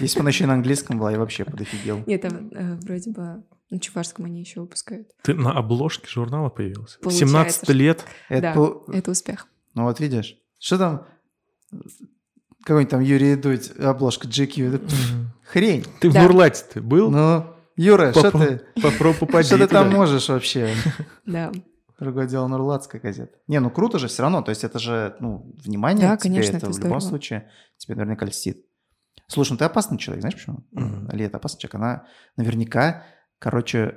Если бы она еще и на английском была, я вообще подофигел. Нет, там э, вроде бы на Чувашском они еще выпускают. Ты на обложке журнала появился? Получается, 17 лет? Это, да, это успех. Ну вот видишь, что там какой-нибудь там Юрий Дудь, обложка GQ. Угу. Хрень. Ты да. в Нурлате ты был? Ну, Юра, что ты? Попробуй попади Что ты там можешь вообще? Да. Другое дело Нурлатская газета. Не, ну круто же все равно. То есть это же, ну, внимание да, тебе конечно, это, это в любом случае тебе наверняка льстит. Слушай, ну ты опасный человек, знаешь почему? Mm-hmm. Али это опасный человек. Она наверняка Короче,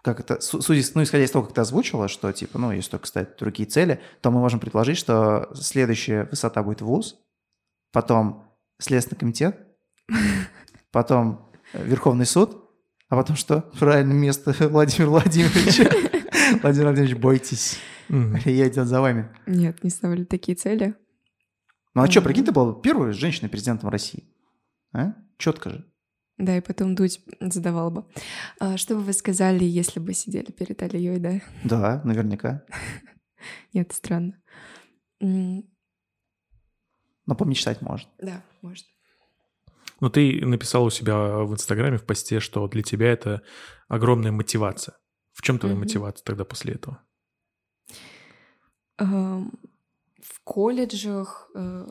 как это, судя, ну, исходя из того, как ты озвучила, что, типа, ну, если только ставить другие цели, то мы можем предложить, что следующая высота будет ВУЗ, потом Следственный комитет, потом Верховный суд, а потом что? Правильное место Владимир Владимирович. Владимир Владимирович, бойтесь. Я идет за вами. Нет, не ставили такие цели. Ну а что, прикинь, ты была первой женщиной-президентом России. А? Четко же. Да, и потом Дудь задавал бы. А что бы вы сказали, если бы сидели перед Алией, да? Да, наверняка. Нет, странно. Но помечтать может. Да, может. Но ты написал у себя в Инстаграме в посте, что для тебя это огромная мотивация. В чем твоя mm-hmm. мотивация тогда после этого? Um, в колледжах, э,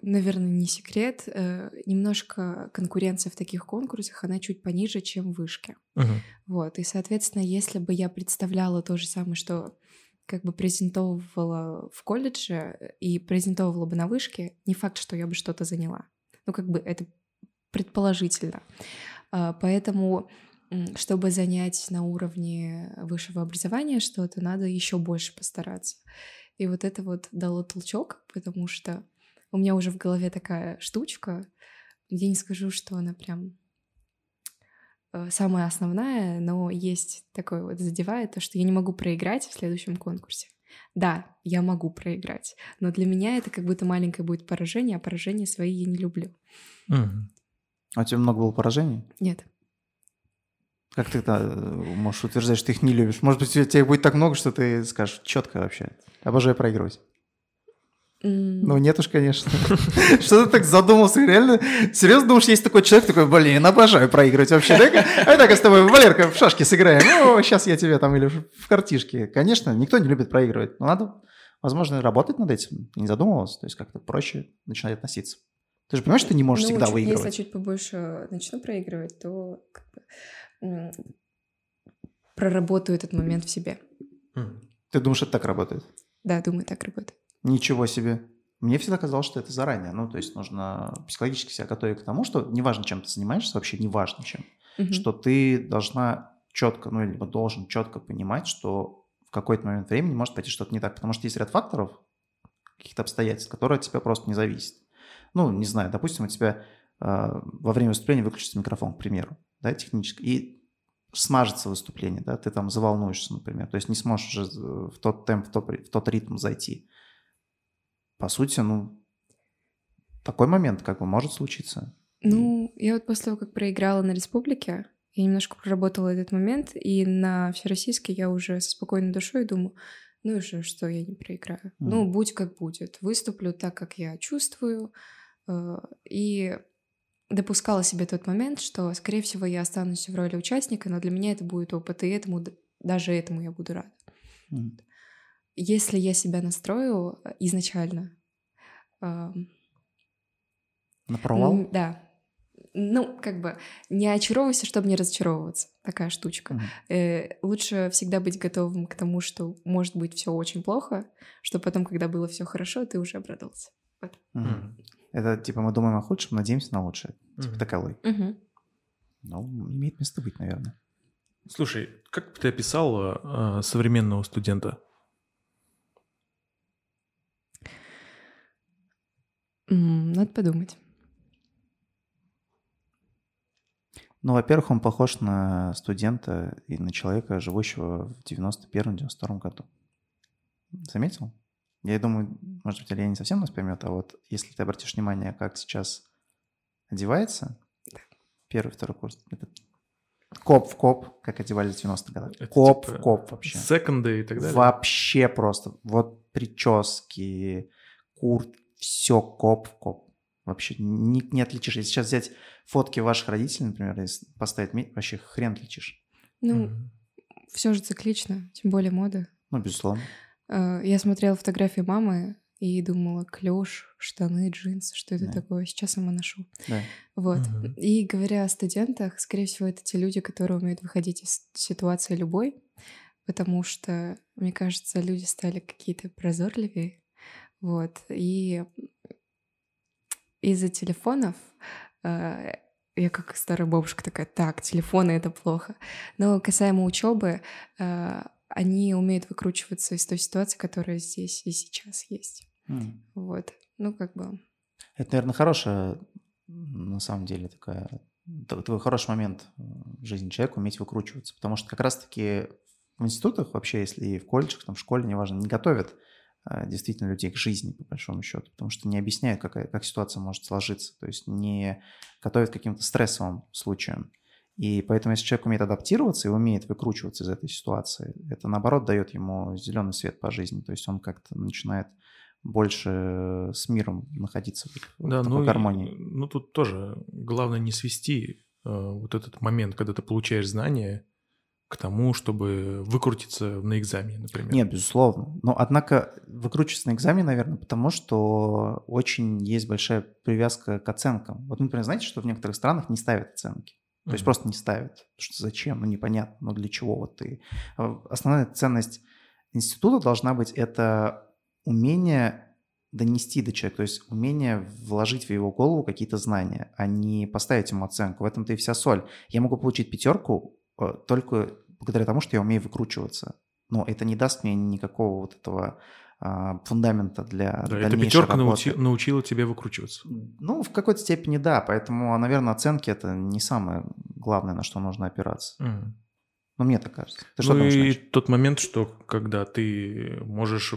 наверное, не секрет, э, немножко конкуренция в таких конкурсах, она чуть пониже, чем в вышке. Uh-huh. Вот, и, соответственно, если бы я представляла то же самое, что как бы презентовывала в колледже и презентовывала бы на вышке, не факт, что я бы что-то заняла. Ну, как бы это предположительно. А, поэтому, чтобы занять на уровне высшего образования что-то, надо еще больше постараться. И вот это вот дало толчок, потому что у меня уже в голове такая штучка. Я не скажу, что она прям Э, самая основная, но есть такое вот задевает, то, что я не могу проиграть в следующем конкурсе. Да, я могу проиграть, но для меня это как будто маленькое будет поражение, а поражения свои я не люблю. Угу. А у тебя много было поражений? Нет. Как ты э, можешь утверждать, что ты их не любишь? Может быть, тебя будет так много, что ты скажешь четко вообще. Обожаю проигрывать. Ну, нет уж, конечно. Что ты так задумался? Реально? Серьезно думаешь, есть такой человек, такой, блин, обожаю проигрывать вообще. А так с тобой, Валерка, в шашки сыграем. Ну, сейчас я тебе там или в картишке. Конечно, никто не любит проигрывать. Но надо, возможно, работать над этим. не задумывался. То есть как-то проще начинать относиться. Ты же понимаешь, что ты не можешь ну, всегда чуть, выигрывать? Если чуть побольше начну проигрывать, то как бы, проработаю этот момент в себе. Ты думаешь, это так работает? Да, думаю, так работает. Ничего себе. Мне всегда казалось, что это заранее. Ну, то есть нужно психологически себя готовить к тому, что неважно, чем ты занимаешься, вообще неважно чем, угу. что ты должна четко, ну, либо должен четко понимать, что в какой-то момент времени может пойти что-то не так. Потому что есть ряд факторов, каких-то обстоятельств, которые от тебя просто не зависят. Ну, не знаю, допустим, у тебя во время выступления выключится микрофон, к примеру, да, технически, и смажется выступление, да, ты там заволнуешься, например, то есть не сможешь уже в тот темп, в тот, в тот ритм зайти по сути, ну, такой момент как бы может случиться. Ну, я вот после того, как проиграла на республике, я немножко проработала этот момент, и на всероссийский я уже со спокойной душой думаю, ну и что, что я не проиграю. Mm. Ну, будь как будет. Выступлю так, как я чувствую. Э, и допускала себе тот момент, что, скорее всего, я останусь в роли участника, но для меня это будет опыт, и этому, даже этому я буду рада. Mm если я себя настрою э, изначально... Э, На провал? Да. Ну, как бы не очаровывайся, чтобы не разочаровываться. Такая штучка. Mm-hmm. Э, лучше всегда быть готовым к тому, что может быть все очень плохо, что потом, когда было все хорошо, ты уже обрадовался. Вот. Mm-hmm. Это типа мы думаем о худшем, надеемся на лучшее. Mm-hmm. Типа таковой. Mm-hmm. Ну, имеет место быть, наверное. Слушай, как бы ты описал э, современного студента? Надо подумать. Ну, во-первых, он похож на студента и на человека, живущего в 91-92 году. Заметил? Я думаю, может быть, Илья не совсем нас поймет, а вот если ты обратишь внимание, как сейчас одевается, первый, второй курс, это коп в коп, как одевались в 90-х годах. Это коп типа в коп вообще. Секонды и так далее? Вообще просто. Вот прически, куртки, все коп в коп. Вообще не, не отличишь. Если сейчас взять фотки ваших родителей, например, и поставить, вообще хрен отличишь. Ну, mm-hmm. все же циклично, тем более мода. Ну, безусловно. Э, я смотрела фотографии мамы и думала, клеш, штаны, джинсы, что это да. такое? Сейчас сама ношу. Да. Вот. Угу. И говоря о студентах, скорее всего, это те люди, которые умеют выходить из ситуации любой, потому что, мне кажется, люди стали какие-то прозорливее, вот. И из-за телефонов э, я как старая бабушка такая, так, телефоны это плохо. Но касаемо учебы, э, они умеют выкручиваться из той ситуации, которая здесь и сейчас есть. Mm. Вот. Ну, как бы. Это, наверное, хорошая, на самом деле, такая такой хороший момент в жизни человека уметь выкручиваться. Потому что как раз-таки в институтах вообще, если и в колледжах, там в школе, неважно, не готовят а, действительно людей к жизни, по большому счету, потому что не объясняют, как, как ситуация может сложиться, то есть не готовят к каким-то стрессовым случаям. И поэтому, если человек умеет адаптироваться и умеет выкручиваться из этой ситуации, это, наоборот, дает ему зеленый свет по жизни, то есть он как-то начинает больше с миром находиться в Да, такой ну, и- гармонии. ну тут тоже главное не свести э, вот этот момент, когда ты получаешь знания, к тому, чтобы выкрутиться на экзамене, например. Нет, безусловно. Но, однако, выкручиваться на экзамене, наверное, потому что очень есть большая привязка к оценкам. Вот, например, знаете, что в некоторых странах не ставят оценки? То есть просто не ставят. Что зачем? Ну, непонятно. Ну, для чего вот ты? А Основная ценность института должна быть это умение донести до человека, то есть умение вложить в его голову какие-то знания, а не поставить ему оценку. В этом-то и вся соль. Я могу получить пятерку э, только благодаря тому, что я умею выкручиваться. Но это не даст мне никакого вот этого фундамента для Да, эта дальнейшей пятерка работы. научи- научила тебя выкручиваться. Ну, в какой-то степени да, поэтому, наверное, оценки это не самое главное, на что нужно опираться. Мгм. Ну, мне так кажется. Ты ну думаешь, и Надя? тот момент, что когда ты можешь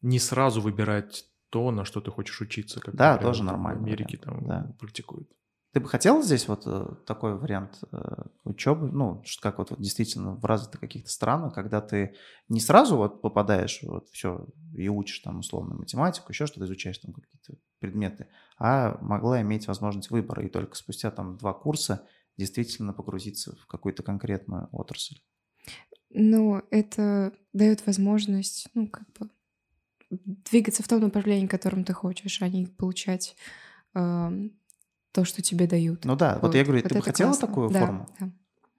не сразу выбирать то, на что ты хочешь учиться, как Да, например, тоже вот в Америке вариант, там да. практикуют. Ты бы хотел здесь вот э, такой вариант э, учебы, ну, как вот, действительно в развитых каких-то странах, когда ты не сразу вот попадаешь вот все и учишь там условно математику, еще что-то изучаешь там какие-то предметы, а могла иметь возможность выбора и только спустя там два курса действительно погрузиться в какую-то конкретную отрасль. Но это дает возможность, ну, как бы двигаться в том направлении, которым ты хочешь, а не получать эм, то, что тебе дают. Ну да, вот, я говорю, вот ты бы хотела классно. такую Да, форму? да.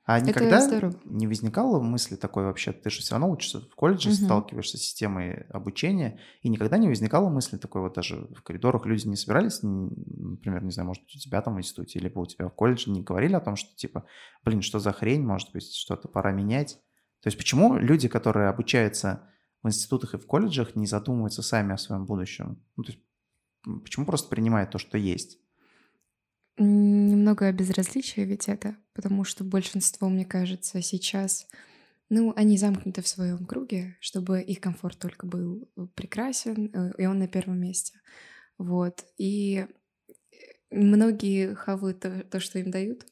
А никогда не возникало мысли такой вообще? Ты же все равно учишься в колледже, Мгм. сталкиваешься с системой обучения, и никогда не возникало мысли такой вот даже в коридорах люди не собирались, например, не знаю, может быть, у тебя там в институте, либо у тебя в колледже не говорили о том, что типа, блин, что за хрень, может быть, что-то пора менять. То есть почему люди, которые обучаются в институтах и в колледжах, не задумываются сами о своем будущем? Ну, то есть почему просто принимают то, что есть? Немного безразличия ведь это, потому что большинство, мне кажется, сейчас, ну, они замкнуты в своем круге, чтобы их комфорт только был э, прекрасен, э, и он на первом месте. Вот. И э, многие хавают то, то, что им дают.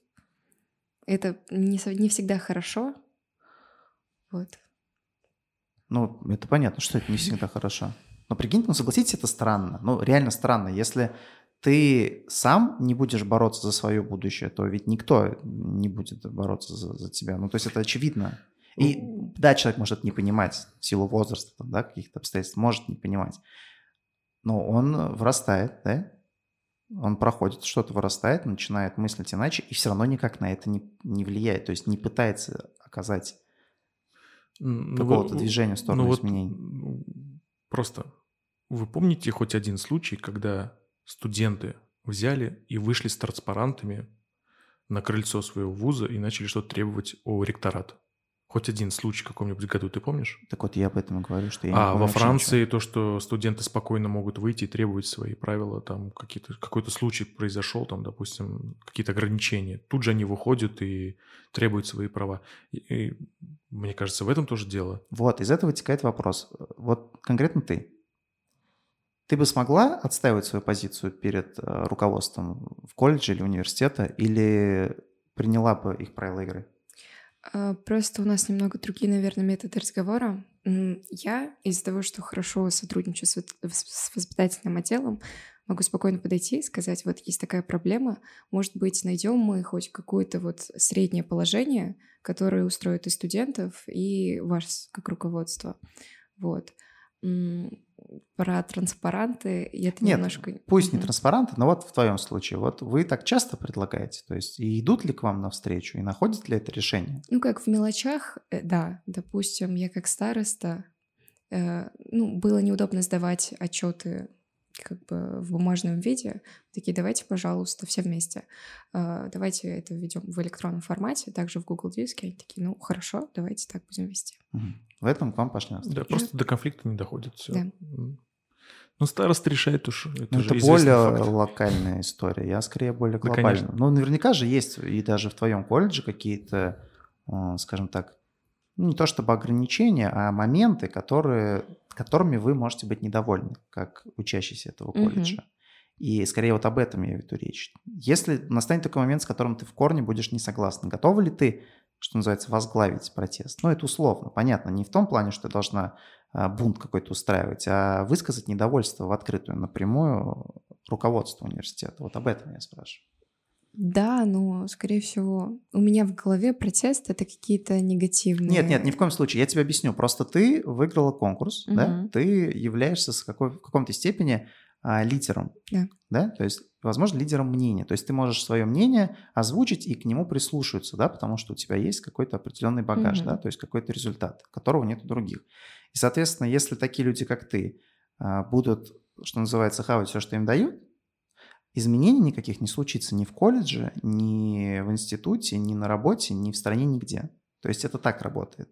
Это не, не всегда хорошо. Вот. Ну, это понятно, что это не всегда хорошо. Но прикиньте, ну согласитесь, это странно. Ну, реально странно. Если ты сам не будешь бороться за свое будущее, то ведь никто не будет бороться за, за тебя. Ну, то есть это очевидно. И да, человек может не понимать в силу возраста, там, да, каких-то обстоятельств, может не понимать. Но он вырастает, да? Он проходит что-то, вырастает, начинает мыслить иначе, и все равно никак на это не, не влияет. То есть не пытается оказать ну, какого-то вы- движения в сторону ну, вот, изменений. ну, Просто вы помните хоть один случай, когда студенты взяли и вышли с транспарантами на крыльцо своего вуза и начали что-то требовать о ректорат? Хоть один случай в каком-нибудь году ты помнишь? Так вот я об этом и говорю, что я не а помню во Франции то, что студенты спокойно могут выйти и требовать свои правила, там какие-то, какой-то случай произошел, там, допустим, какие-то ограничения. Тут же они выходят и требуют свои права. И, и мне кажется, в этом тоже дело. ничего. Вот, из этого вытекает вопрос. Вот конкретно ты. Ты бы смогла отстаивать свою позицию перед э, руководством в колледже или университета, или приняла бы их правила игры? А, Просто у нас немного другие, наверное, методы разговора. Я из-за того, что хорошо сотрудничаю с с воспитательным отделом, могу спокойно подойти и сказать, вот есть такая проблема, может быть, найдем мы хоть какое-то вот среднее положение, которое устроит и студентов, и вас как руководство. Вот. Про транспаранты я это Нет, немножко... Пусть не транспаранты, но вот в твоем случае, вот вы так часто предлагаете, то есть и идут ли к вам навстречу, и находят ли это решение? Ну, как в мелочах, э, да. Допустим, я как староста, э, ну, было неудобно сдавать отчеты как бы в бумажном виде. Такие, давайте, пожалуйста, все вместе. э, давайте это введем в электронном формате, также в Google Диске. Они такие, ну, хорошо, давайте так будем вести. В этом к вам пошли. Да, просто до конфликта не доходит все. Да. Ну, старост решает уж. Это, Ну, же это более факт. локальная история. Я скорее более Да, глобальная. конечно. Ну, наверняка же есть и даже в твоем колледже какие-то, э, скажем так, не то чтобы ограничения, а моменты, которые, которыми вы можете быть недовольны, как учащийся этого колледжа. И скорее вот об этом я веду речь. Если настанет такой момент, с которым ты в корне будешь не согласна, готова ли ты что называется, возглавить протест. Ну, это условно, понятно, не в том плане, что ты должна а, бунт какой-то устраивать, а высказать недовольство в открытую, напрямую руководству университета. Вот об этом я спрашиваю. Да, но, скорее всего, у меня в голове протест — это какие-то негативные... Нет, нет, ни в коем случае. Я тебе объясню. Просто ты выиграла конкурс, угу. да? Ты являешься с какой, в каком-то степени а, лидером. Да. да. То есть, возможно, лидером мнения. То есть ты можешь свое мнение озвучить и к нему прислушиваться, да, потому что у тебя есть какой-то определенный багаж, угу. да, то есть какой-то результат, которого нет у других. И, соответственно, если такие люди, как ты, а, будут, что называется, хавать все, что им дают, изменений никаких не случится ни в колледже, ни в институте, ни на работе, ни в стране, нигде. То есть это так работает.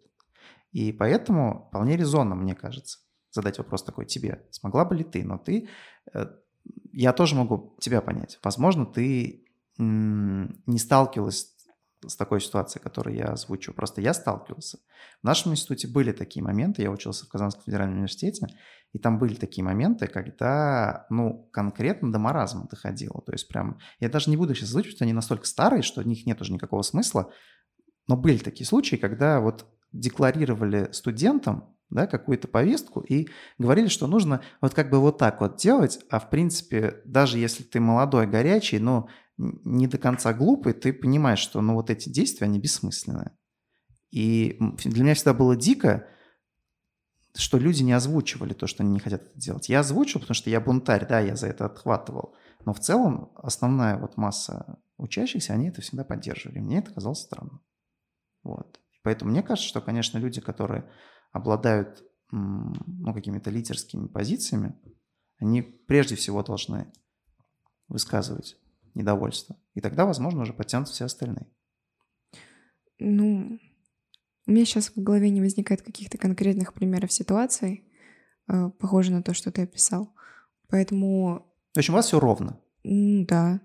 И поэтому вполне резонно, мне кажется, задать вопрос такой тебе. Смогла бы ли ты? Но ты... Э, я тоже могу тебя понять. Возможно, ты не сталкивалась с такой ситуацией, которую я озвучу. Просто я сталкивался. В нашем институте были такие моменты. Я учился в Казанском федеральном университете, и там были такие моменты, когда, ну, конкретно до маразма доходило. То есть прям, я даже не буду сейчас озвучивать, они настолько старые, что в них нет уже никакого смысла. Но были такие случаи, когда вот декларировали студентам да, какую-то повестку и говорили, что нужно вот как бы вот так вот делать, а в принципе, даже если ты молодой, горячий, но не до конца глупый, ты понимаешь, что ну вот эти действия, они бессмысленные. И для меня всегда было дико, что люди не озвучивали то, что они не хотят это делать. Я озвучил, потому что я бунтарь, да, я за это отхватывал. Но в целом основная вот масса учащихся, они это всегда поддерживали. Мне это казалось странным. Вот. Поэтому мне кажется, что, конечно, люди, которые обладают ну, какими-то лидерскими позициями, они прежде всего должны высказывать недовольство. И тогда, возможно, уже подтянутся все остальные. Ну, у меня сейчас в голове не возникает каких-то конкретных примеров ситуаций, э, похоже на то, что ты описал. Поэтому... В общем, у вас все ровно. Да.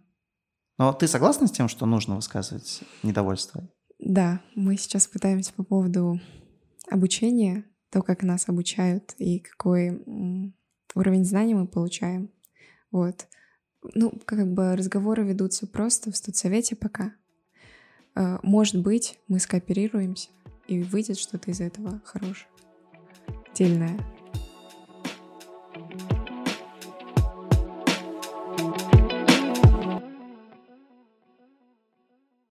Но ты согласна с тем, что нужно высказывать недовольство? Да, мы сейчас пытаемся по поводу обучение, то, как нас обучают и какой уровень знаний мы получаем. Вот. Ну, как бы разговоры ведутся просто в студсовете пока. Э, может быть, мы скооперируемся, и выйдет что-то из этого хорошее, дельное.